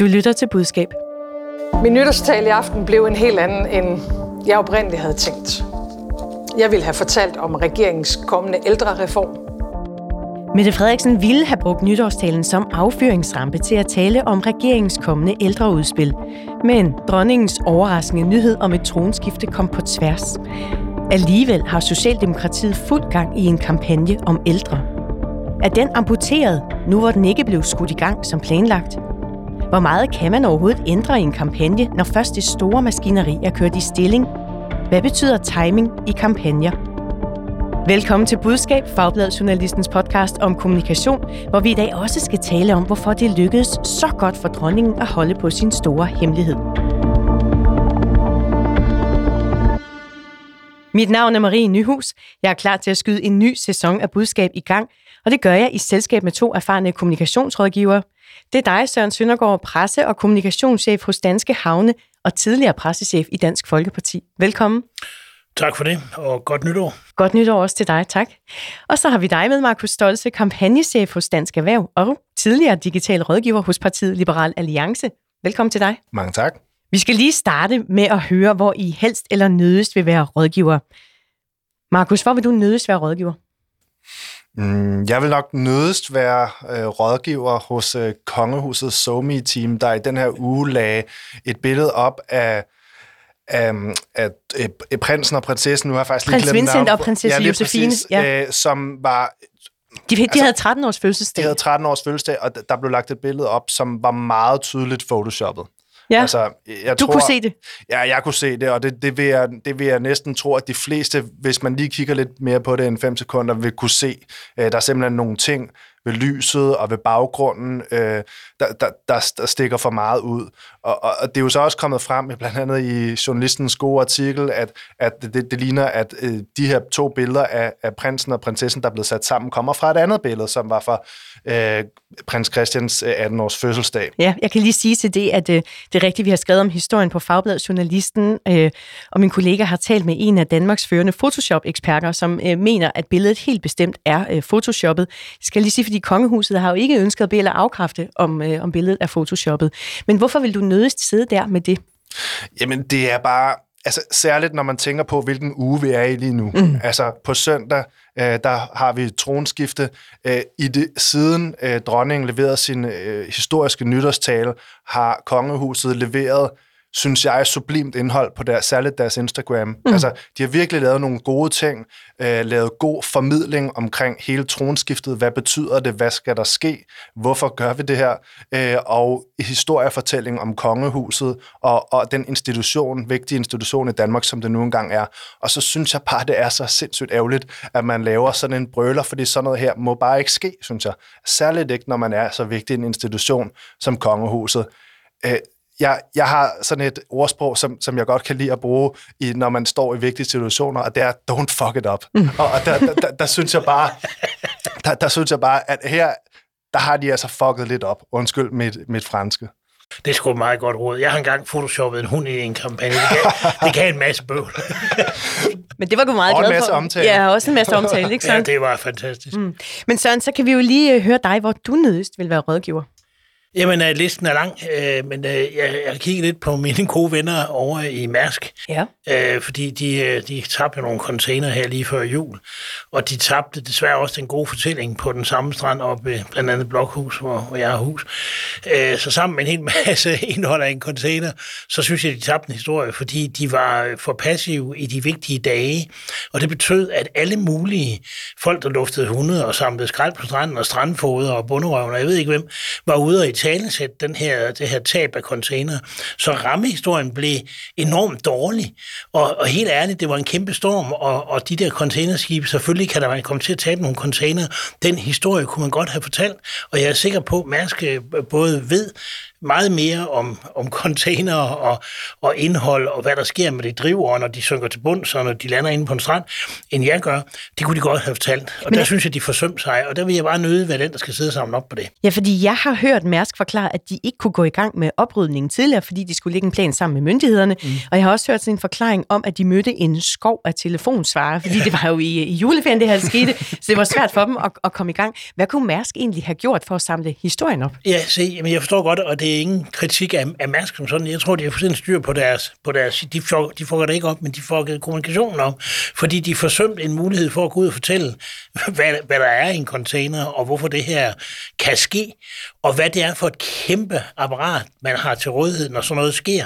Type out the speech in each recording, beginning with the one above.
Du lytter til budskab. Min nytårstale i aften blev en helt anden, end jeg oprindeligt havde tænkt. Jeg ville have fortalt om regeringens kommende ældrereform. Mette Frederiksen ville have brugt nytårstalen som affyringsrampe til at tale om regeringens kommende ældreudspil. Men dronningens overraskende nyhed om et tronskifte kom på tværs. Alligevel har Socialdemokratiet fuld gang i en kampagne om ældre. Er den amputeret, nu hvor den ikke blev skudt i gang som planlagt? Hvor meget kan man overhovedet ændre i en kampagne, når først det store maskineri er kørt i stilling? Hvad betyder timing i kampagner? Velkommen til Budskab, Fagbladet Journalistens podcast om kommunikation, hvor vi i dag også skal tale om, hvorfor det lykkedes så godt for dronningen at holde på sin store hemmelighed. Mit navn er Marie Nyhus. Jeg er klar til at skyde en ny sæson af budskab i gang, og det gør jeg i selskab med to erfarne kommunikationsrådgivere. Det er dig, Søren Søndergaard, presse- og kommunikationschef hos Danske Havne og tidligere pressechef i Dansk Folkeparti. Velkommen. Tak for det, og godt nytår. Godt nytår også til dig, tak. Og så har vi dig med, Markus Stolse, kampagnechef hos Dansk Erhverv og tidligere digital rådgiver hos partiet Liberal Alliance. Velkommen til dig. Mange tak. Vi skal lige starte med at høre, hvor I helst eller nødest vil være rådgiver. Markus, hvor vil du nødest være rådgiver? Mm, jeg vil nok nødest være øh, rådgiver hos øh, Kongehusets somi team der i den her uge lagde et billede op af af, af, af prinsen og prinsessen. Nu har jeg faktisk Prins lige glemt Vincent navn. og prinsesse ja, Josefine, Præcis, ja. øh, som var De, de Altså, havde 13 års fødselsdag. de havde 13 års fødselsdag, og der blev lagt et billede op, som var meget tydeligt photoshoppet. Ja. Altså, jeg du tror, kunne se det. Ja, jeg kunne se det, og det, det, vil jeg, det vil jeg næsten tro, at de fleste, hvis man lige kigger lidt mere på det end 5 sekunder, vil kunne se. Øh, der er simpelthen nogle ting ved lyset og ved baggrunden, øh, der, der, der, der stikker for meget ud. Og, og, og det er jo så også kommet frem, blandt andet i journalistens gode artikel, at, at det, det ligner, at øh, de her to billeder af, af prinsen og prinsessen, der er blevet sat sammen, kommer fra et andet billede, som var fra øh, prins Christians øh, 18-års fødselsdag. Ja, jeg kan lige sige til det, at øh, det er rigtigt, vi har skrevet om historien på Fagbladet Journalisten, øh, og min kollega har talt med en af Danmarks førende Photoshop-eksperter, som øh, mener, at billedet helt bestemt er øh, photoshoppet. Jeg skal lige sige, fordi kongehuset har jo ikke ønsket at bede eller afkræfte, om, øh, om billedet er photoshoppet. Men hvorfor vil du nødigst sidde der med det? Jamen, det er bare... Altså, særligt når man tænker på, hvilken uge vi er i lige nu. Mm. Altså, på søndag, øh, der har vi tronskifte. Øh, i det, siden øh, dronningen leverede sin øh, historiske nytårstale, har kongehuset leveret synes jeg, sublimt indhold på deres, særligt deres Instagram. Mm. Altså, de har virkelig lavet nogle gode ting, øh, lavet god formidling omkring hele tronskiftet. Hvad betyder det? Hvad skal der ske? Hvorfor gør vi det her? Øh, og historiefortælling om kongehuset og, og den institution, vigtige institution i Danmark, som det nu engang er. Og så synes jeg bare, det er så sindssygt ærgerligt, at man laver sådan en brøler, fordi sådan noget her må bare ikke ske, synes jeg. Særligt ikke, når man er så vigtig en institution som kongehuset. Øh, jeg, jeg har sådan et ordsprog, som, som jeg godt kan lide at bruge, i, når man står i vigtige situationer, og det er, don't fuck it up. Mm. Og, og der, der, der, der, synes jeg bare, der, der synes jeg bare, at her, der har de altså fucket lidt op. Undskyld mit, mit franske. Det er sgu et meget godt råd. Jeg har engang photoshoppet en hund i en kampagne. Det kan, det en masse bøvl. Men det var du meget Og en glad masse for. omtale. Ja, også en masse omtale, ikke Ja, sandt? det var fantastisk. Mm. Men Søren, så kan vi jo lige øh, høre dig, hvor du nødigst vil være rådgiver. Jamen, øh, listen er lang, øh, men øh, jeg, jeg kigger lidt på mine gode venner over i Mærsk, Ja. øh, fordi de, øh, de tabte nogle container her lige før jul, og de tabte desværre også den gode fortælling på den samme strand op ved blandt andet Blokhus, hvor, hvor jeg har hus. Øh, så sammen med en hel masse indhold af en container, så synes jeg, de tabte en historie, fordi de var for passive i de vigtige dage, og det betød, at alle mulige folk, der luftede hunde og samlede skrald på stranden og strandfoder og bunderøven, og jeg ved ikke hvem, var ude og talesætte den her, det her tab af container. Så rammehistorien blev enormt dårlig, og, og helt ærligt, det var en kæmpe storm, og, og de der containerskibe, selvfølgelig kan der man komme til at tabe nogle container. Den historie kunne man godt have fortalt, og jeg er sikker på, at Mærsk øh, både ved, meget mere om, om container og, og indhold, og hvad der sker med de driver, når de synker til bunds, og når de lander inde på en strand, end jeg gør. Det kunne de godt have fortalt. Og Men der jeg- synes jeg, de forsømte sig, og der vil jeg bare nøde være den, der skal sidde sammen op på det. Ja, fordi jeg har hørt Mærsk forklare, at de ikke kunne gå i gang med oprydningen tidligere, fordi de skulle lægge en plan sammen med myndighederne. Mm. Og jeg har også hørt sådan en forklaring om, at de mødte en skov af telefonsvarer, fordi det var jo i, i juleferien, det her skete, så det var svært for dem at, at komme i gang. Hvad kunne Mærsk egentlig have gjort for at samle historien op? Ja, se, men jeg forstår godt, og det det er ingen kritik af, af Mærsk som sådan. Jeg tror, de har fuldstændig styr på deres... På deres de, får, de fucker det ikke op, men de fucker kommunikationen op, fordi de forsømt en mulighed for at gå ud og fortælle, hvad, hvad der er i en container, og hvorfor det her kan ske, og hvad det er for et kæmpe apparat, man har til rådighed, når sådan noget sker.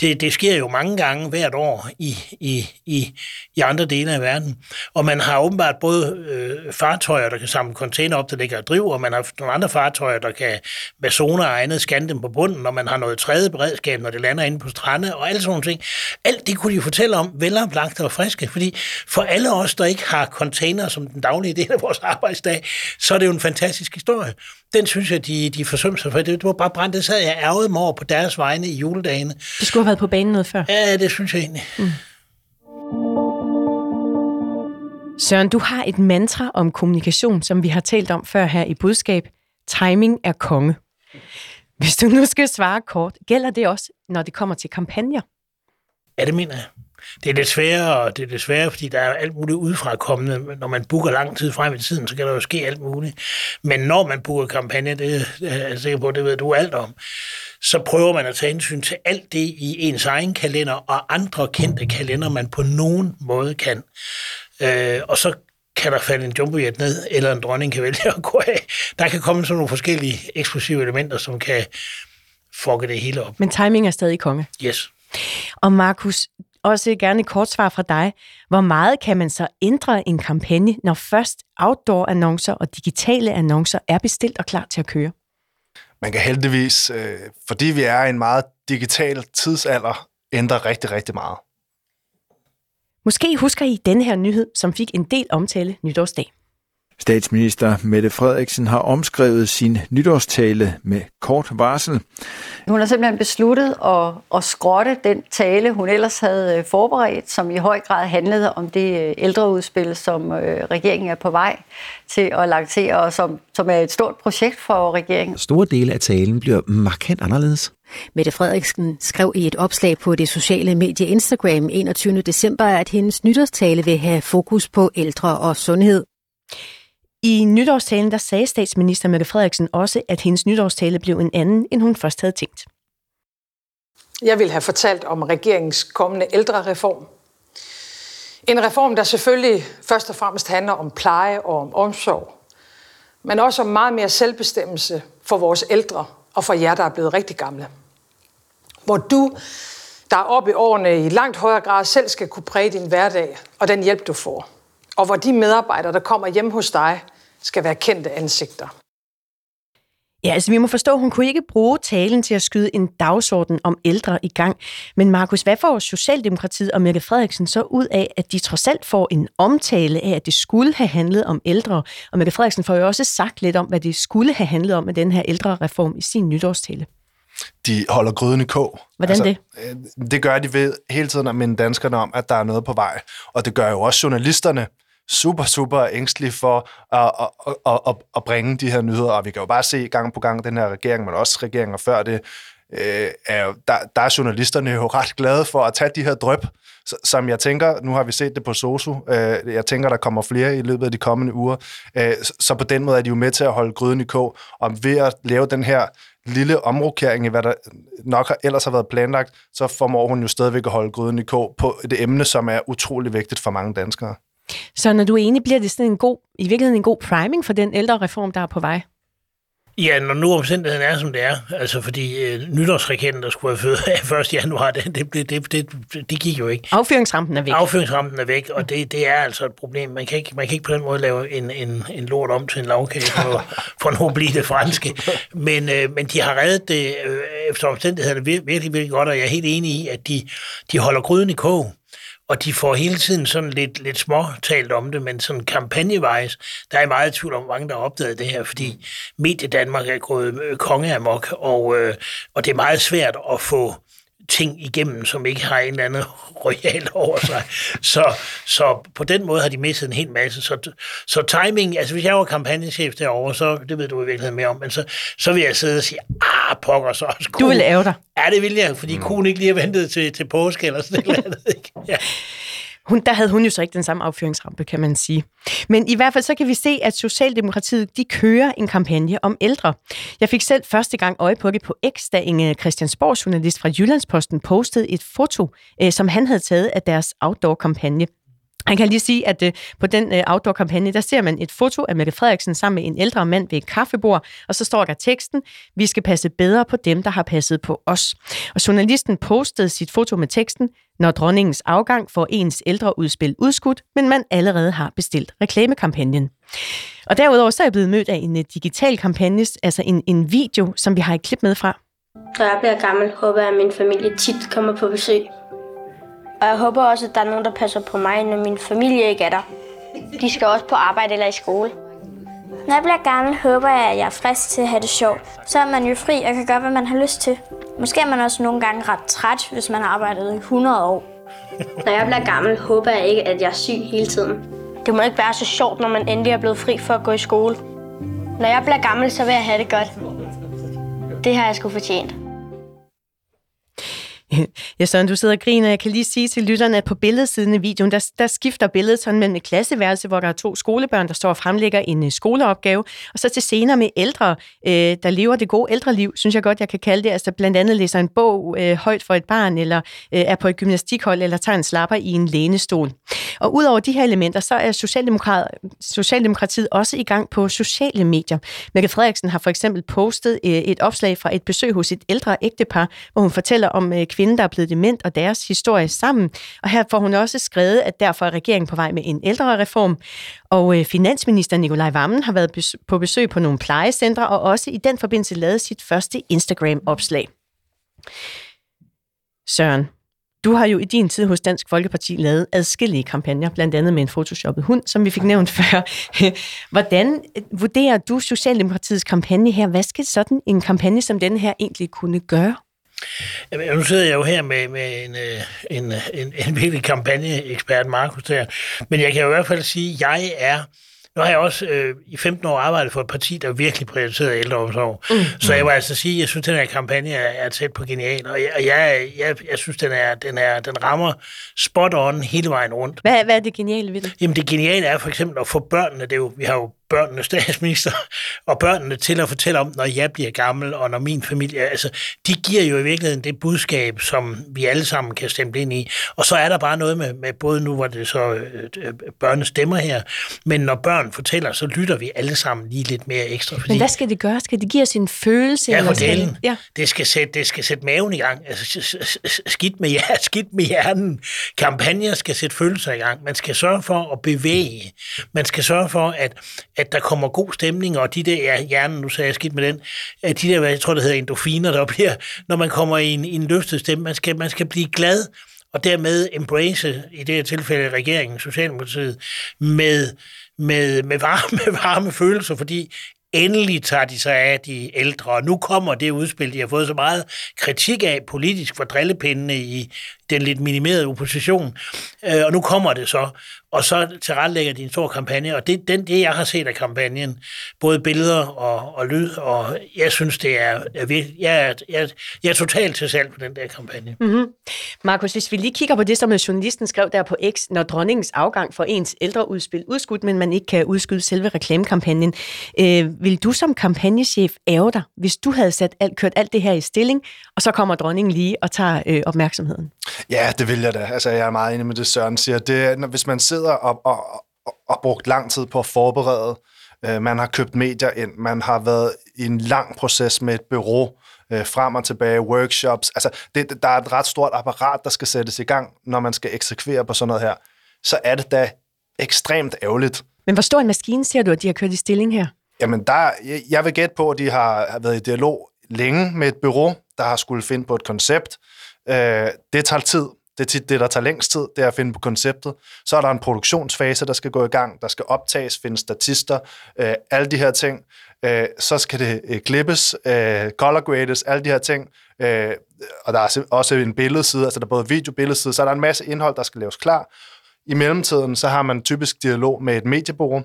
Det, det sker jo mange gange hvert år i, i, i, i andre dele af verden, og man har åbenbart både øh, fartøjer, der kan samle container op, der ligger og driver, og man har nogle andre fartøjer, der kan med zoner og andet scanne dem på bunden, og man har noget tredje beredskab, når det lander inde på strande, og alle sådan nogle ting. Alt det kunne de fortælle om, veloplagt og friske, fordi for alle os, der ikke har container som den daglige del af vores arbejdsdag, så er det jo en fantastisk historie. Den synes jeg, de, de forsømte sig for. Det, det var bare brændt. Det sad jeg ærgede mig over på deres vegne i juledagene. Det skulle have været på banen noget før. Ja, det synes jeg egentlig. Mm. Søren, du har et mantra om kommunikation, som vi har talt om før her i budskab. Timing er konge. Hvis du nu skal svare kort, gælder det også, når det kommer til kampagner? Ja, det mener jeg. Det er lidt sværere, det er lidt sværere, fordi der er alt muligt udefra kommende. Når man booker lang tid frem i tiden, så kan der jo ske alt muligt. Men når man booker kampagne, det er jeg sikker på, det ved du alt om, så prøver man at tage hensyn til alt det i ens egen kalender og andre kendte kalender, man på nogen måde kan. Øh, og så kan der falde en jumbojet ned, eller en dronning kan vælge at gå af. Der kan komme sådan nogle forskellige eksplosive elementer, som kan fucke det hele op. Men timing er stadig konge. Yes. Og Markus, også gerne et kort svar fra dig. Hvor meget kan man så ændre en kampagne, når først outdoor-annoncer og digitale annoncer er bestilt og klar til at køre? Man kan heldigvis, øh, fordi vi er i en meget digital tidsalder, ændre rigtig, rigtig meget. Måske husker I denne her nyhed, som fik en del omtale nytårsdag. Statsminister Mette Frederiksen har omskrevet sin nytårstale med kort varsel. Hun har simpelthen besluttet at, at skrotte den tale, hun ellers havde øh, forberedt, som i høj grad handlede om det øh, ældreudspil, som øh, regeringen er på vej til at lancere, og som, som er et stort projekt for regeringen. Store dele af talen bliver markant anderledes. Mette Frederiksen skrev i et opslag på det sociale medie Instagram 21. december, at hendes nytårstale vil have fokus på ældre og sundhed. I nytårstalen der sagde statsminister Mette Frederiksen også, at hendes nytårstale blev en anden, end hun først havde tænkt. Jeg vil have fortalt om regeringens kommende ældrereform. En reform, der selvfølgelig først og fremmest handler om pleje og om omsorg, men også om meget mere selvbestemmelse for vores ældre og for jer, der er blevet rigtig gamle. Hvor du, der er oppe i årene, i langt højere grad selv skal kunne præge din hverdag og den hjælp, du får og hvor de medarbejdere, der kommer hjem hos dig, skal være kendte ansigter. Ja, altså vi må forstå, hun kunne ikke bruge talen til at skyde en dagsorden om ældre i gang. Men Markus, hvad får Socialdemokratiet og Mette Frederiksen så ud af, at de trods alt får en omtale af, at det skulle have handlet om ældre? Og Mette Frederiksen får jo også sagt lidt om, hvad det skulle have handlet om med den her ældre reform i sin nytårstale. De holder gryden i kog. Hvordan altså, det? Øh, det gør de ved hele tiden at minde danskerne om, at der er noget på vej. Og det gør jo også journalisterne super, super ængstelig for at, at, at, at, at bringe de her nyheder, og vi kan jo bare se gang på gang den her regering, men også regeringer før det, øh, er, der, der er journalisterne jo ret glade for at tage de her drøb, som jeg tænker, nu har vi set det på SOSU, øh, jeg tænker, der kommer flere i løbet af de kommende uger, øh, så på den måde er de jo med til at holde gryden i kog, og ved at lave den her lille omrokering i, hvad der nok har, ellers har været planlagt, så formår hun jo stadigvæk at holde gryden i kog på et emne, som er utrolig vigtigt for mange danskere. Så når du er enig, bliver det sådan en god, i virkeligheden en god priming for den ældre reform, der er på vej? Ja, når nu omstændigheden er, som det er, altså fordi øh, nytårsraketten, der skulle have født 1. januar, det, det, det, det, det, gik jo ikke. Affyringsrampen er væk. Affyringsrampen er væk, og det, det er altså et problem. Man kan, ikke, man kan ikke på den måde lave en, en, en lort om til en lavkage for, for nu at blive det franske. Men, øh, men de har reddet det øh, efter omstændighederne virkelig, virkelig godt, og jeg er helt enig i, at de, de holder gryden i kog og de får hele tiden sådan lidt, lidt små talt om det, men sådan kampagnevejs, der er meget tvivl om, hvor mange der har opdaget det her, fordi Medie Danmark er gået øh, konge amok, og, øh, og det er meget svært at få ting igennem, som ikke har en eller anden royal over sig. Så, så på den måde har de mistet en hel masse. Så, så timing, altså hvis jeg var kampagnechef derovre, så det ved du i virkeligheden mere om, men så, så vil jeg sidde og sige, ah, pokker så. Også du vil lave dig. Ja, det vil jeg, fordi mm. kunne ikke lige have ventet til, til påske eller sådan noget. Ikke? Ja. Hun, der havde hun jo så ikke den samme affyringsrampe, kan man sige. Men i hvert fald så kan vi se, at Socialdemokratiet de kører en kampagne om ældre. Jeg fik selv første gang øje på det på X, da en Christiansborg journalist fra Jyllandsposten postede et foto, øh, som han havde taget af deres outdoor-kampagne. Han kan lige sige, at øh, på den øh, outdoor-kampagne, der ser man et foto af Mette Frederiksen sammen med en ældre mand ved et kaffebord, og så står der teksten, vi skal passe bedre på dem, der har passet på os. Og journalisten postede sit foto med teksten, når dronningens afgang får ens ældre udspil udskudt, men man allerede har bestilt reklamekampagnen. Og derudover så er jeg blevet mødt af en øh, digital kampagne, altså en, en video, som vi har et klip med fra. Når jeg bliver gammel, håber jeg, at min familie tit kommer på besøg. Og jeg håber også, at der er nogen, der passer på mig, når min familie ikke er der. De skal også på arbejde eller i skole. Når jeg bliver gammel, håber jeg, at jeg er frisk til at have det sjovt. Så er man jo fri og kan gøre, hvad man har lyst til. Måske er man også nogle gange ret træt, hvis man har arbejdet i 100 år. Når jeg bliver gammel, håber jeg ikke, at jeg er syg hele tiden. Det må ikke være så sjovt, når man endelig er blevet fri for at gå i skole. Når jeg bliver gammel, så vil jeg have det godt. Det har jeg sgu fortjent. Ja, Søren, du sidder og griner. Jeg kan lige sige til lytterne, at på billedsiden af videoen, der, der skifter billedet sådan mellem et klasseværelse, hvor der er to skolebørn, der står og fremlægger en uh, skoleopgave, og så til senere med ældre, øh, der lever det gode ældreliv, synes jeg godt, jeg kan kalde det. Altså blandt andet læser en bog øh, højt for et barn, eller øh, er på et gymnastikhold, eller tager en slapper i en lænestol. Og udover de her elementer, så er Socialdemokrat, Socialdemokratiet også i gang på sociale medier. Mette Frederiksen har for eksempel postet øh, et opslag fra et besøg hos et ældre ægtepar, hvor hun fortæller om øh, kvinde, der er blevet dement, og deres historie sammen. Og her får hun også skrevet, at derfor er regeringen på vej med en ældre reform. Og øh, finansminister Nikolaj Vammen har været på besøg på nogle plejecentre, og også i den forbindelse lavet sit første Instagram-opslag. Søren, du har jo i din tid hos Dansk Folkeparti lavet adskillige kampagner, blandt andet med en photoshoppet hund, som vi fik nævnt før. Hvordan øh, vurderer du Socialdemokratiets kampagne her? Hvad skal sådan en kampagne som den her egentlig kunne gøre? Jamen, nu sidder jeg jo her med, med en, en, en, en virkelig kampagneekspert, Markus, der. Men jeg kan i hvert fald sige, at jeg er nu har jeg også øh, i 15 år arbejdet for et parti, der virkelig prioriterede ældreomsorg. Mm. Så jeg vil altså sige, at jeg synes, at den her kampagne er, er tæt på genial, og jeg, jeg, jeg, jeg synes, den er, den er, den rammer spot on hele vejen rundt. Hvad, hvad er det geniale ved det? Jamen det geniale er for eksempel at få børnene, det er jo, vi har jo børnenes statsminister, og børnene til at fortælle om, når jeg bliver gammel, og når min familie... Altså, de giver jo i virkeligheden det budskab, som vi alle sammen kan stemme ind i. Og så er der bare noget med, med både nu, hvor det så øh, øh, børnene stemmer her, men når børn fortæller, så lytter vi alle sammen lige lidt mere ekstra. Fordi, men hvad skal det gøre? Skal det give os en følelse? Ja, for det, ja. det, skal sætte, det skal sætte maven i gang. Altså, skidt med, hjernen, skidt med hjernen. Kampagner skal sætte følelser i gang. Man skal sørge for at bevæge. Man skal sørge for, at at der kommer god stemning, og de der, ja, hjernen, nu sagde jeg skidt med den, at de der, jeg tror, det hedder endorfiner, der bliver, når man kommer i en, i en løftet stemme, man skal, man skal blive glad, og dermed embrace, i det her tilfælde regeringen, Socialdemokratiet, med, med, med, varme, varme følelser, fordi endelig tager de sig af de ældre, og nu kommer det udspil, de har fået så meget kritik af politisk for drillepindene i den lidt minimerede opposition, øh, og nu kommer det så og så tilrettelægger de en stor kampagne, og det den, det, jeg har set af kampagnen, både billeder og, og lyd, og jeg synes, det er, jeg, jeg, jeg, jeg er totalt til salg på den der kampagne. Mm-hmm. Markus, hvis vi lige kigger på det, som journalisten skrev der på X, når dronningens afgang for ens ældreudspil udskudt, men man ikke kan udskyde selve reklamekampagnen, øh, vil du som kampagnechef ære dig, hvis du havde sat alt, kørt alt det her i stilling, og så kommer dronningen lige og tager øh, opmærksomheden? Ja, det vil jeg da. Altså, jeg er meget enig med det, Søren siger. Det, når, hvis man sidder og, og, og, og brugt lang tid på at forberede, øh, man har købt medier ind, man har været i en lang proces med et bureau, øh, frem og tilbage, workshops. Altså, det, der er et ret stort apparat, der skal sættes i gang, når man skal eksekvere på sådan noget her. Så er det da ekstremt ærgerligt. Men hvor stor en maskine ser du, at de har kørt i stilling her? Jamen, der, jeg vil gætte på, at de har været i dialog længe med et bureau, der har skulle finde på et koncept, Øh, det tager tid. Det er tit det, der tager længst tid, det er at finde på konceptet. Så er der en produktionsfase, der skal gå i gang, der skal optages, finde statister, øh, alle de her ting. Øh, så skal det øh, klippes, øh, color grades, alle de her ting. Øh, og der er også en billedside, altså der er både video og billedside, så er der en masse indhold, der skal laves klar. I mellemtiden, så har man typisk dialog med et mediebureau,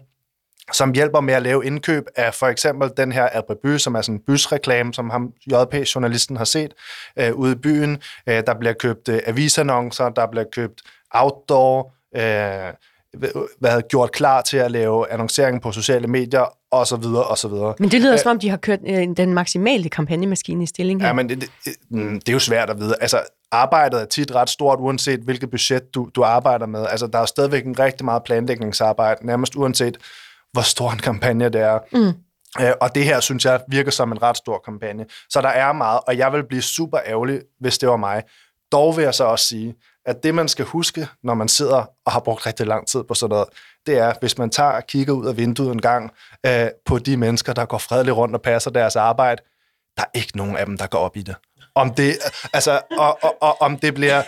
som hjælper med at lave indkøb af for eksempel den her Albert By, som er sådan en bysreklame, som ham, JP-journalisten har set øh, ude i byen. Øh, der bliver købt øh, avisannoncer, der bliver købt outdoor, øh, havde gjort klar til at lave annoncering på sociale medier, og så videre, og så videre. Men det lyder Æh, som om, de har kørt øh, den maksimale kampagnemaskine i stilling her. Ja, men det, det, mm, det er jo svært at vide. Altså, arbejdet er tit ret stort, uanset hvilket budget du, du arbejder med. Altså, der er stadigvæk en rigtig meget planlægningsarbejde, nærmest uanset, hvor stor en kampagne det er. Mm. Øh, og det her, synes jeg, virker som en ret stor kampagne. Så der er meget, og jeg vil blive super ærgerlig, hvis det var mig. Dog vil jeg så også sige, at det, man skal huske, når man sidder og har brugt rigtig lang tid på sådan noget, det er, hvis man tager og kigger ud af vinduet en gang øh, på de mennesker, der går fredeligt rundt og passer deres arbejde, der er ikke nogen af dem, der går op i det. Om det, altså, og, og, og, om det bliver,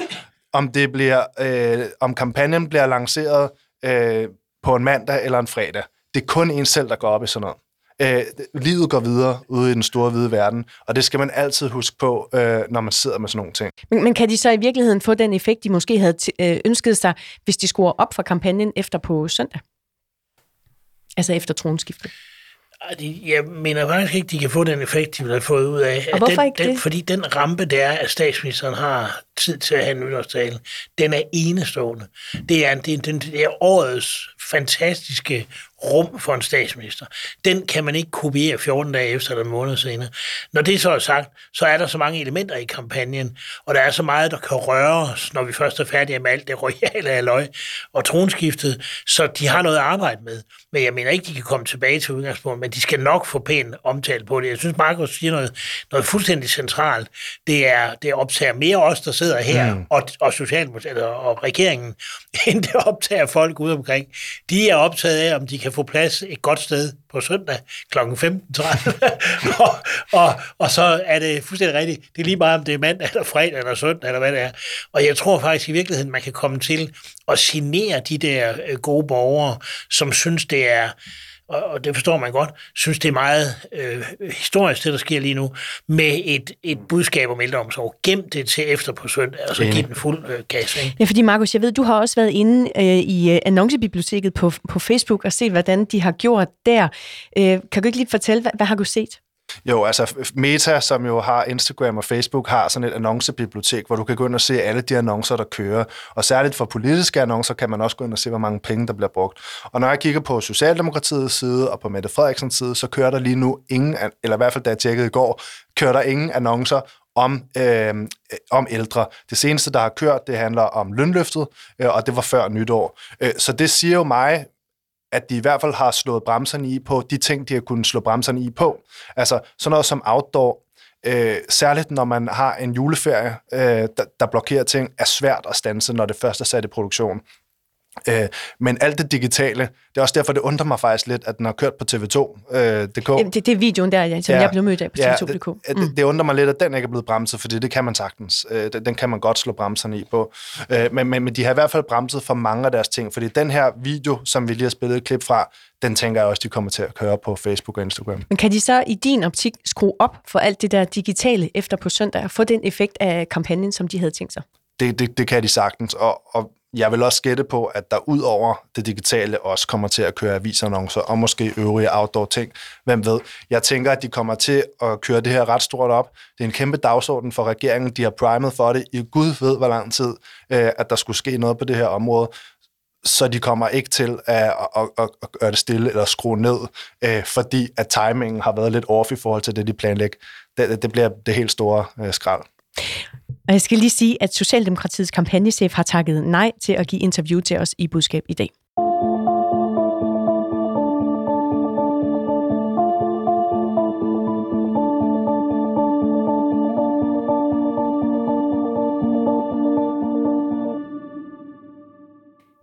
om det bliver, øh, om kampagnen bliver lanceret øh, på en mandag eller en fredag. Det er kun en selv, der går op i sådan noget. Øh, livet går videre ude i den store hvide verden, og det skal man altid huske på, øh, når man sidder med sådan nogle ting. Men, men kan de så i virkeligheden få den effekt, de måske havde øh, ønsket sig, hvis de skruer op for kampagnen efter på søndag? Altså efter tronskiftet? Jeg mener faktisk ikke, de kan få den effekt, de vil have fået ud af. Og hvorfor den, ikke den, det? Fordi den rampe, der er, at statsministeren har tid til at have en nytårstale, den er enestående. Det er, det, er, det er årets fantastiske rum for en statsminister. Den kan man ikke kopiere 14 dage efter eller en måned senere. Når det så er sagt, så er der så mange elementer i kampagnen, og der er så meget, der kan røre os, når vi først er færdige med alt det royale aløj og tronskiftet, så de har noget at arbejde med. Men jeg mener ikke, de kan komme tilbage til udgangspunktet, men de skal nok få pænt omtale på det. Jeg synes, Markus siger noget, noget fuldstændig centralt. Det er, det optager mere os, der sidder her, mm. og, og Socialdemokratiet og regeringen, end det optager folk ude omkring. De er optaget af, om de kan få plads et godt sted på søndag kl. 15.30. og, og, og så er det fuldstændig rigtigt. Det er lige meget, om det er mandag eller fredag eller søndag, eller hvad det er. Og jeg tror faktisk i virkeligheden, man kan komme til at signere de der øh, gode borgere, som synes, det er og det forstår man godt, synes det er meget øh, historisk, det der sker lige nu, med et, et budskab om ældreomsorg. Gem det til efter på søndag, og så giv den fuld øh, gas. Ikke? Ja, fordi Markus, jeg ved, du har også været inde øh, i øh, annoncebiblioteket på, på Facebook og set, hvordan de har gjort der. Øh, kan du ikke lige fortælle, hvad, hvad har du set? Jo, altså Meta, som jo har Instagram og Facebook, har sådan et annoncebibliotek, hvor du kan gå ind og se alle de annoncer, der kører. Og særligt for politiske annoncer kan man også gå ind og se, hvor mange penge, der bliver brugt. Og når jeg kigger på Socialdemokratiets side og på Mette Frederiksens side, så kører der lige nu ingen, eller i hvert fald da jeg tjekkede i går, kører der ingen annoncer om, øhm, øh, om ældre. Det seneste, der har kørt, det handler om lønløftet, øh, og det var før nytår. Øh, så det siger jo mig at de i hvert fald har slået bremserne i på de ting, de har kunnet slå bremserne i på. Altså sådan noget som outdoor, øh, særligt når man har en juleferie, øh, der, der blokerer ting, er svært at stanse, når det først er sat i produktion. Øh, men alt det digitale, det er også derfor, det undrer mig faktisk lidt, at den har kørt på TV2. Øh, DK. Det, det er videoen der, som ja, jeg blev mødt af på TV2.dk. Ja, det, mm. det, det undrer mig lidt, at den ikke er blevet bremset, fordi det kan man sagtens. Øh, den kan man godt slå bremserne i på. Øh, men, men, men de har i hvert fald bremset for mange af deres ting, fordi den her video, som vi lige har spillet et klip fra, den tænker jeg også, de kommer til at køre på Facebook og Instagram. Men kan de så i din optik skrue op for alt det der digitale efter på søndag og få den effekt af kampagnen, som de havde tænkt sig? Det, det, det kan de sagtens, og, og jeg vil også gætte på, at der ud over det digitale også kommer til at køre avisannoncer og måske øvrige outdoor ting. Hvem ved? Jeg tænker, at de kommer til at køre det her ret stort op. Det er en kæmpe dagsorden for regeringen. De har primet for det i gud ved, hvor lang tid, øh, at der skulle ske noget på det her område så de kommer ikke til at, at, at, at gøre det stille eller skrue ned, øh, fordi at timingen har været lidt off i forhold til det, de planlægger. Det, det bliver det helt store øh, skrald. Og jeg skal lige sige, at Socialdemokratiets kampagnechef har takket nej til at give interview til os i budskab i dag.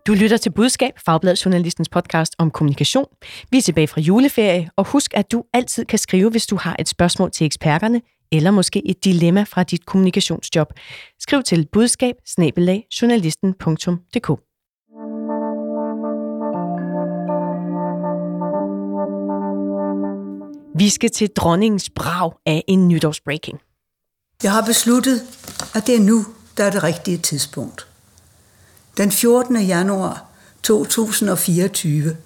Du lytter til Budskab, Fagbladet Journalistens podcast om kommunikation. Vi er tilbage fra juleferie, og husk, at du altid kan skrive, hvis du har et spørgsmål til eksperterne eller måske et dilemma fra dit kommunikationsjob. Skriv til budskab journalisten.dk. Vi skal til dronningens brag af en nytårsbreaking. Jeg har besluttet, at det er nu, der er det rigtige tidspunkt. Den 14. januar 2024,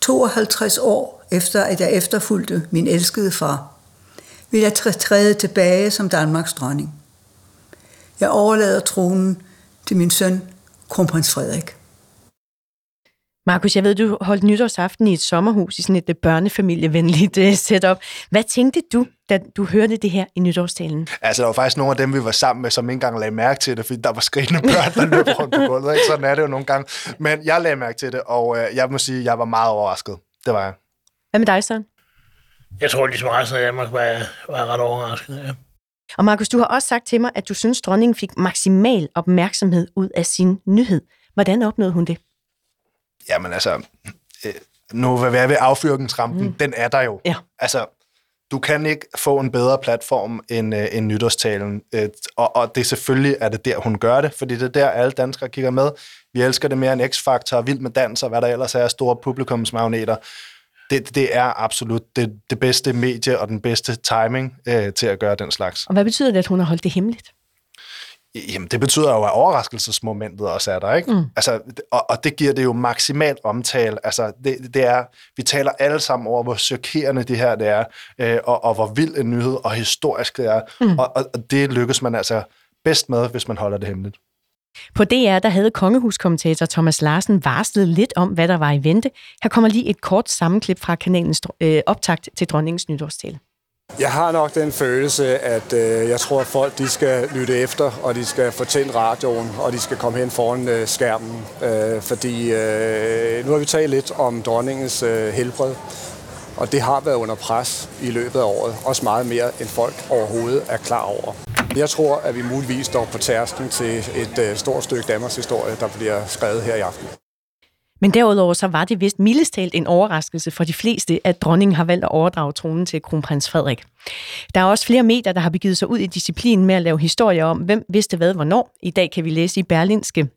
52 år efter at jeg efterfulgte min elskede far, vil jeg træde tilbage som Danmarks dronning. Jeg overlader tronen til min søn, kronprins Frederik. Markus, jeg ved, du holdt nytårsaften i et sommerhus i sådan et øh, børnefamilievenligt uh, setup. Hvad tænkte du, da du hørte det her i nytårstalen? Altså, der var faktisk nogle af dem, vi var sammen med, som ikke engang lagde mærke til det, fordi der var skrigende børn, der løb rundt på gulvet. Ikke? Sådan er det jo nogle gange. Men jeg lagde mærke til det, og øh, jeg må sige, at jeg var meget overrasket. Det var jeg. Hvad med dig, Søren? Jeg tror, ligesom resten af Danmark var, var ret overrasket. Ja. Og Markus, du har også sagt til mig, at du synes, dronningen fik maksimal opmærksomhed ud af sin nyhed. Hvordan opnåede hun det? Jamen altså, øh, nu vil jeg ved affyringsrampen, mm. den er der jo. Ja. Altså, du kan ikke få en bedre platform end, øh, end nytårstalen. Øh, og, og det selvfølgelig er det der, hun gør det, fordi det er der, alle danskere kigger med. Vi elsker det mere end X-Factor, Vild med Dans og hvad der ellers er, store publikumsmagneter. Det, det er absolut det, det bedste medie og den bedste timing øh, til at gøre den slags. Og hvad betyder det, at hun har holdt det hemmeligt? Jamen, det betyder jo, at overraskelsesmomentet også er der, ikke? Mm. Altså, og, og det giver det jo maksimalt omtale. Altså, det, det er, vi taler alle sammen over, hvor chokerende det her det er, øh, og, og hvor vild en nyhed og historisk det er. Mm. Og, og, og det lykkes man altså bedst med, hvis man holder det hemmeligt. På DR der havde kongehuskommentator Thomas Larsen varslet lidt om, hvad der var i vente. Her kommer lige et kort sammenklip fra kanalens øh, optakt til dronningens nytårstale. Jeg har nok den følelse, at øh, jeg tror, at folk de skal lytte efter, og de skal fortælle radioen, og de skal komme hen foran øh, skærmen. Øh, fordi øh, nu har vi talt lidt om dronningens øh, helbred, og det har været under pres i løbet af året. Også meget mere, end folk overhovedet er klar over. Jeg tror, at vi muligvis står på tærsken til et øh, stort stykke Danmarks historie, der bliver skrevet her i aften. Men derudover så var det vist mildest talt en overraskelse for de fleste, at dronningen har valgt at overdrage tronen til kronprins Frederik. Der er også flere medier, der har begivet sig ud i disciplinen med at lave historier om, hvem vidste hvad hvornår. I dag kan vi læse i Berlinske,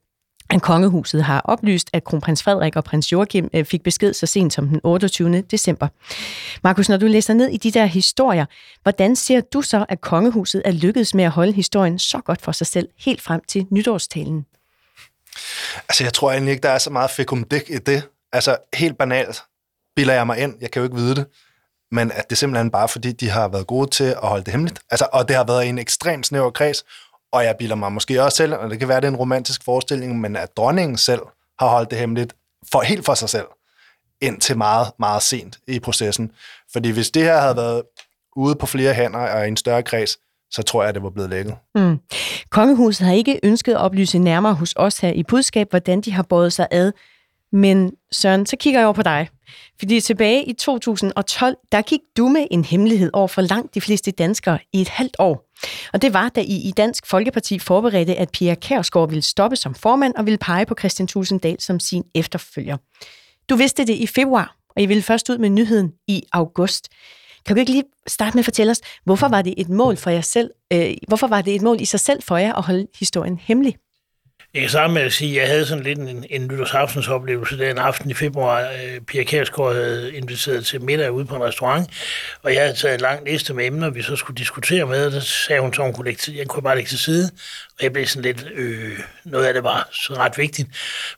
at kongehuset har oplyst, at kronprins Frederik og prins Joachim øh, fik besked så sent som den 28. december. Markus, når du læser ned i de der historier, hvordan ser du så, at kongehuset er lykkedes med at holde historien så godt for sig selv helt frem til nytårstalen? Altså, jeg tror egentlig ikke, der er så meget fikumdik i det. Altså, helt banalt bilder jeg mig ind. Jeg kan jo ikke vide det. Men at det er simpelthen bare, fordi de har været gode til at holde det hemmeligt. Altså, og det har været en ekstremt snæver kreds. Og jeg bilder mig måske også selv, og det kan være, det er en romantisk forestilling, men at dronningen selv har holdt det hemmeligt for, helt for sig selv, indtil meget, meget sent i processen. Fordi hvis det her havde været ude på flere hænder og i en større kreds, så tror jeg, at det var blevet lækket. Mm. Kongehuset har ikke ønsket at oplyse nærmere hos os her i budskab, hvordan de har båret sig ad. Men Søren, så kigger jeg over på dig. Fordi tilbage i 2012, der gik du med en hemmelighed over for langt de fleste danskere i et halvt år. Og det var, da I i Dansk Folkeparti forberedte, at Pia Kærsgaard ville stoppe som formand og ville pege på Christian Tusinddal som sin efterfølger. Du vidste det i februar, og I ville først ud med nyheden i august. Kan du ikke lige starte med at fortælle os, hvorfor var det et mål for jer selv? Øh, hvorfor var det et mål i sig selv for jer at holde historien hemmelig? Jeg kan starte med at sige, at jeg havde sådan lidt en, en nytårsaftens oplevelse den aften i februar. Øh, Pia Kærsgaard havde inviteret til middag ude på en restaurant, og jeg havde taget en lang liste med emner, vi så skulle diskutere med, og der sagde hun, at hun kunne lægge til, jeg kunne bare lægge til side, og jeg blev sådan lidt, øh, noget af det var så ret vigtigt,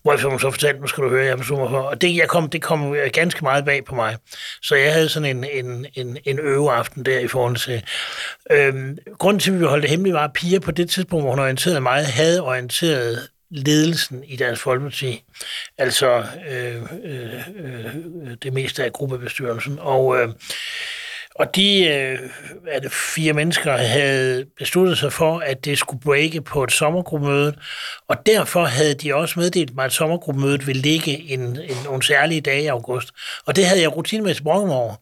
hvorfor hun så fortalte, nu skal du høre, jeg beslutter for, og det, jeg kom, det kom ganske meget bag på mig. Så jeg havde sådan en, en, en, en øveaften der i forhold til. Øhm, grunden til, at vi holdt det hemmeligt, var, at Pia på det tidspunkt, hvor hun orienterede mig, havde orienteret ledelsen i Dansk Folkeparti, altså øh, øh, øh, det meste af gruppebestyrelsen. Og, øh, og de øh, er det fire mennesker havde besluttet sig for, at det skulle breake på et sommergruppemøde, og derfor havde de også meddelt mig, at sommergruppemødet ville ligge en, en, nogle særlige dage i august. Og det havde jeg rutinemæssigt brugt over,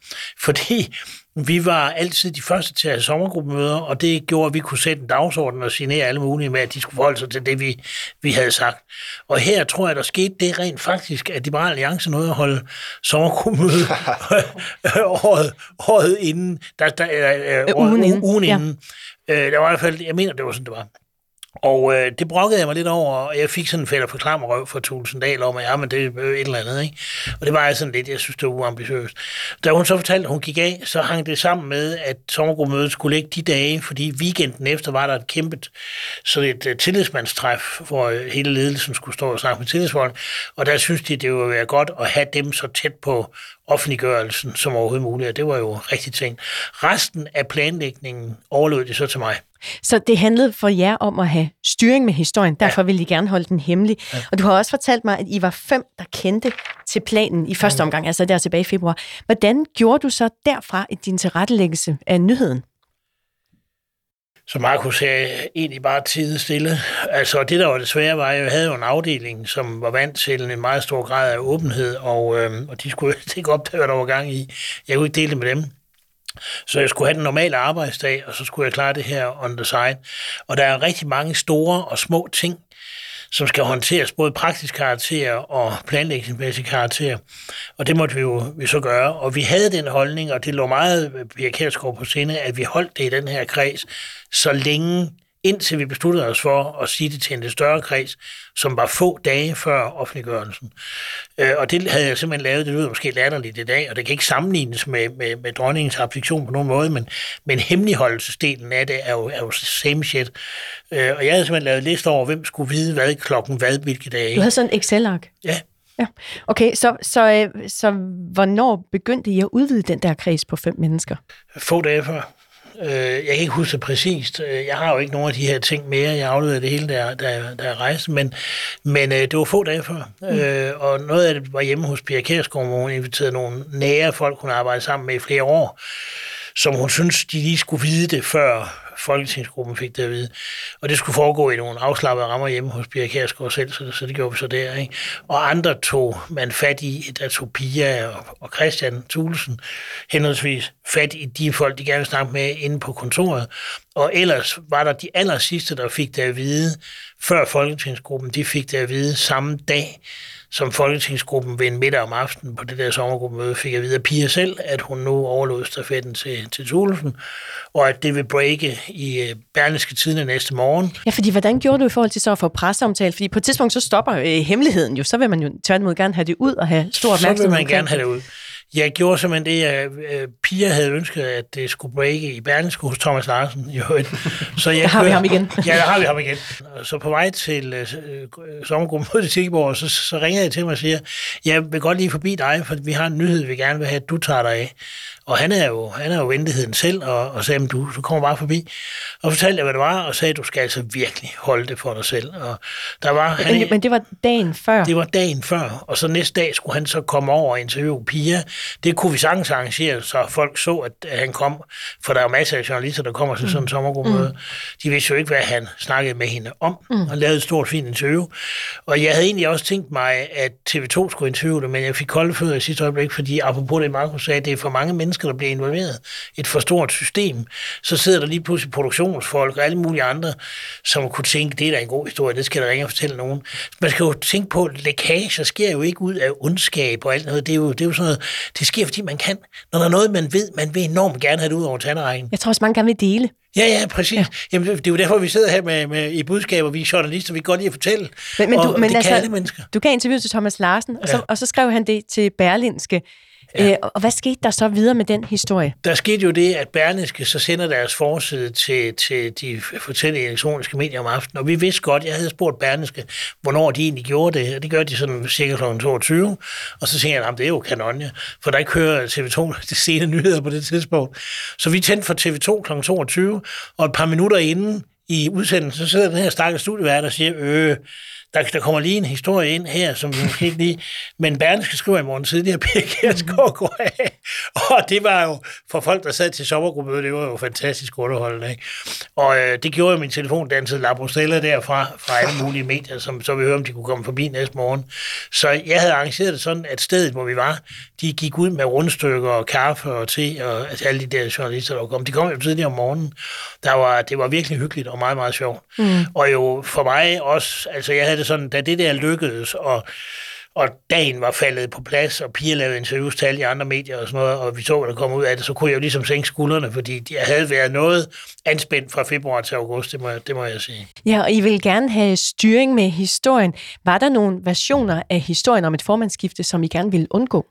fordi vi var altid de første til at have sommergruppemøder, og det gjorde, at vi kunne sætte en dagsorden og signere alle mulige med, at de skulle forholde sig til det, vi, vi havde sagt. Og her tror jeg, der skete det rent faktisk, at Liberal Alliance nåede at holde sommergruppemøde året, året inden. Der, der, øh, øh, ugen inden. Ugen inden. Ja. Øh, der var i hvert fald, jeg mener, det var sådan, det var. Og øh, det brokkede jeg mig lidt over, og jeg fik sådan en fælder for røv for Tulsendal om, at ja, men det er øh, et eller andet, ikke? Og det var jeg sådan lidt, jeg synes, det var uambitiøst. Da hun så fortalte, at hun gik af, så hang det sammen med, at sommergruppemødet skulle ligge de dage, fordi weekenden efter var der et kæmpe sådan et uh, tillidsmandstræf, hvor øh, hele ledelsen skulle stå og snakke med tillidsfolk, og der synes de, det ville være godt at have dem så tæt på offentliggørelsen som overhovedet muligt, og det var jo rigtig ting. Resten af planlægningen overlod de så til mig. Så det handlede for jer om at have styring med historien, derfor ja. ville I gerne holde den hemmelig. Ja. Og du har også fortalt mig, at I var fem, der kendte til planen i første omgang, altså der tilbage i februar. Hvordan gjorde du så derfra i din tilrettelæggelse af nyheden? Så Markus sagde egentlig bare tid stille. Altså det, der var det svære, var, at jeg havde jo en afdeling, som var vant til en meget stor grad af åbenhed, og, øh, og de skulle ikke opdage, hvad der var gang i. Jeg kunne ikke dele det med dem. Så jeg skulle have den normale arbejdsdag, og så skulle jeg klare det her on the side. Og der er rigtig mange store og små ting, som skal håndteres både praktisk karakter og planlægningsmæssig karakter. Og det måtte vi jo vi så gøre. Og vi havde den holdning, og det lå meget øh, Pia Kærsgaard på sinde, at vi holdt det i den her kreds, så længe indtil vi besluttede os for at sige det til en lidt større kreds, som var få dage før offentliggørelsen. Øh, og det havde jeg simpelthen lavet, det lyder måske latterligt i dag, og det kan ikke sammenlignes med, med, med dronningens abdiktion på nogen måde, men, men hemmeligholdelsesdelen af det er jo, er jo same shit. Øh, og jeg havde simpelthen lavet liste over, hvem skulle vide hvad klokken hvad, hvilke dage. Du havde sådan en Excel-ark? Ja. Ja. Okay, så, så, øh, så hvornår begyndte I at udvide den der kreds på fem mennesker? Få dage før. Øh, jeg kan ikke huske det præcist. Øh, jeg har jo ikke nogen af de her ting mere. Jeg afleverede det hele, der, der, der rejste. Men, men øh, det var få dage før. Mm. Øh, og noget af det var hjemme hos Pia Kjærsgaard, hvor hun inviterede nogle nære folk, hun arbejdede sammen med i flere år, som hun synes, de lige skulle vide det før Folketingsgruppen fik det at vide. Og det skulle foregå i nogle afslappede rammer hjemme hos Pia Kærsgaard selv, så, så det gjorde vi så der. Ikke? Og andre tog man fat i, der tog Pia og, og Christian Thulesen henholdsvis fat i de folk, de gerne ville snakke med inde på kontoret. Og ellers var der de aller sidste, der fik det at vide, før Folketingsgruppen, de fik det at vide samme dag, som Folketingsgruppen ved en middag om aftenen på det der sommergruppemøde fik at vide af Pia selv, at hun nu overlod stafetten til, til Thulesen, og at det vil breake i øh, Berlingske Tidene næste morgen. Ja, fordi hvordan gjorde du i forhold til så at få presseomtale? Fordi på et tidspunkt så stopper øh, hemmeligheden jo, så vil man jo tværtimod gerne have det ud og have stor opmærksomhed. Så vil man gerne have det ud. Jeg gjorde simpelthen det, at øh, Pia havde ønsket, at det skulle breake i Berlingske hos Thomas Larsen. Jo. Så jeg der har vi ham igen. ja, der har vi ham igen. Så på vej til uh, sommergruppen mod Silkeborg, så, så ringer jeg til mig og siger, jeg vil godt lige forbi dig, for vi har en nyhed, vi gerne vil have, at du tager dig af. Og han er jo, han er jo venligheden selv, og, og sagde, du, du kommer bare forbi. Og fortalte jeg, hvad det var, og sagde, du skal altså virkelig holde det for dig selv. Og der var, men, han, men det var dagen før? Det var dagen før, og så næste dag skulle han så komme over og interviewe Pia. Det kunne vi sagtens arrangere, så folk så, at han kom, for der er jo masser af journalister, der kommer til sådan en mm. Mm. De vidste jo ikke, hvad han snakkede med hende om, mm. og lavede et stort, fint interview. Og jeg havde egentlig også tænkt mig, at TV2 skulle interviewe det, men jeg fik kolde fødder i sidste øjeblik, fordi apropos det, Markus sagde, det er for mange mennesker, mennesker, der bliver involveret, et for stort system, så sidder der lige pludselig produktionsfolk og alle mulige andre, som kunne tænke, det er da en god historie, det skal der ringe og fortælle nogen. Man skal jo tænke på, at lækager sker jo ikke ud af ondskab og alt noget. Det er jo, det er jo sådan noget, det sker, fordi man kan. Når der er noget, man ved, man vil enormt gerne have det ud over tanderækken. Jeg tror også, man gerne vil dele. Ja, ja, præcis. Ja. Jamen, det er jo derfor, vi sidder her med, med i budskaber. Vi er journalister, vi kan godt lide at fortælle. Men, men du, og men det altså, kan alle mennesker. Du kan interview til Thomas Larsen, og, så, og så skrev han det til Berlinske. Ja. Øh, og hvad skete der så videre med den historie? Der skete jo det, at Berlingske så sender deres forside til, til de fortællende elektroniske medier om aftenen, og vi vidste godt, jeg havde spurgt Berlingske, hvornår de egentlig gjorde det, og det gør de sådan cirka kl. 22, og så tænkte jeg, at det er jo kanonje, for der ikke kører TV2 de sene nyheder på det tidspunkt. Så vi tændte for TV2 kl. 22, og et par minutter inden i udsendelsen, så sidder den her stakkels studievært og siger, øh, der, der kommer lige en historie ind her, som vi måske ikke lige... Men Berlingske skriver i morgen tidligere, Per Kjærsgaard går af. Og det var jo, for folk, der sad til sommergruppemødet, det var jo fantastisk underholdende. Ikke? Og øh, det gjorde jo min telefon dansede La Brustella derfra, fra alle mulige medier, som så vi høre, om de kunne komme forbi næste morgen. Så jeg havde arrangeret det sådan, at stedet, hvor vi var, de gik ud med rundstykker og kaffe og te, og altså alle de der journalister, der kom. De kom jo tidligere om morgenen. Der var, det var virkelig hyggeligt og meget, meget sjovt. Mm. Og jo for mig også, altså jeg havde det sådan, da det der lykkedes, og, og dagen var faldet på plads, og piger lavede interviews til alle de andre medier og sådan noget, og vi så, hvad der kom ud af det, så kunne jeg jo ligesom sænke skuldrene, fordi jeg havde været noget anspændt fra februar til august, det må, det må jeg sige. Ja, og I vil gerne have styring med historien. Var der nogle versioner af historien om et formandsskifte, som I gerne ville undgå?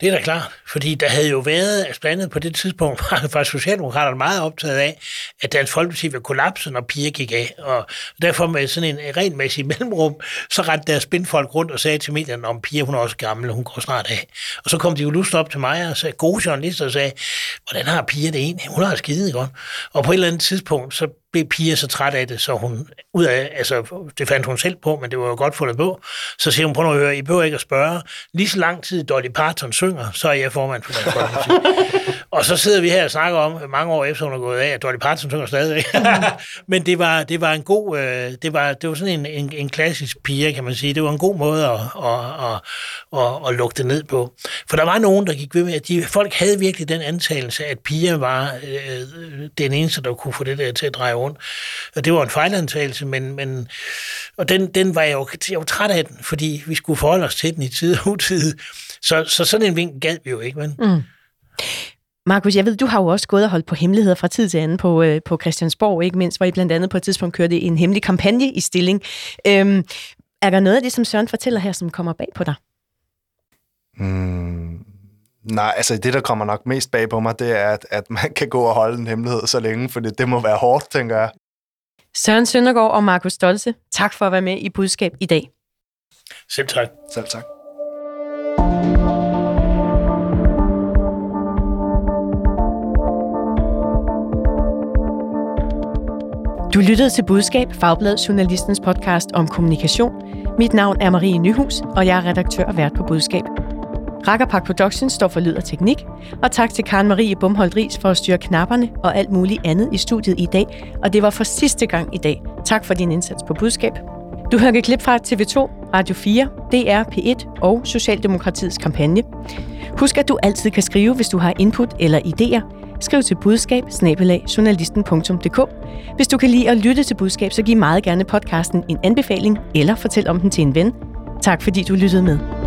Det er da klart, fordi der havde jo været, altså blandt andet på det tidspunkt, var Socialdemokraterne meget optaget af, at Dansk Folkeparti ville kollapse, når piger gik af. Og derfor med sådan en renmæssig mellemrum, så rendte deres spindfolk rundt og sagde til medierne, om piger, hun er også gammel, hun går snart af. Og så kom de jo lust op til mig og sagde, gode journalister, og sagde, hvordan har piger det egentlig? Hun har skide godt. Og på et eller andet tidspunkt, så blev Pia så træt af det, så hun ud af, altså det fandt hun selv på, men det var jo godt fundet på, så siger hun, på at høre, I behøver ikke at spørge, lige så lang tid Dolly Parton synger, så er jeg formand for Dansk Folkeparti. og så sidder vi her og snakker om, mange år efter hun er gået af, at Dolly Parton synger stadig. men det var, det var en god, øh, det var, det var sådan en, en, en klassisk Pia, kan man sige. Det var en god måde at, at, at, at, at lukke det ned på. For der var nogen, der gik ved med, at de, folk havde virkelig den antagelse, at Pia var øh, øh den eneste, der kunne få det der til at dreje rundt. Og det var en fejlantagelse, men, men og den, den var jeg jo, jeg var træt af den, fordi vi skulle forholde os til den i tid og utid. Så, så sådan en vink gad vi jo ikke, men... Mm. Markus, jeg ved, du har jo også gået og holdt på hemmeligheder fra tid til anden på, øh, på Christiansborg, ikke mindst, hvor I blandt andet på et tidspunkt kørte en hemmelig kampagne i stilling. Øhm, er der noget af det, som Søren fortæller her, som kommer bag på dig? Mm, Nej, altså det, der kommer nok mest bag på mig, det er, at, at man kan gå og holde en hemmelighed så længe, for det, det må være hårdt, tænker jeg. Søren Søndergaard og Markus Stolse, tak for at være med i Budskab i dag. Selv tak. Selv tak. Du lyttede til Budskab, Fagblad Journalistens podcast om kommunikation. Mit navn er Marie Nyhus, og jeg er redaktør og vært på Budskab. Rakkerpark Productions står for lyd og teknik, og tak til Karen Marie Bumholdt Ries for at styre knapperne og alt muligt andet i studiet i dag, og det var for sidste gang i dag. Tak for din indsats på budskab. Du hørte klip fra TV2, Radio 4, DR, P1 og Socialdemokratiets kampagne. Husk, at du altid kan skrive, hvis du har input eller idéer. Skriv til budskab Hvis du kan lide at lytte til budskab, så giv meget gerne podcasten en anbefaling eller fortæl om den til en ven. Tak fordi du lyttede med.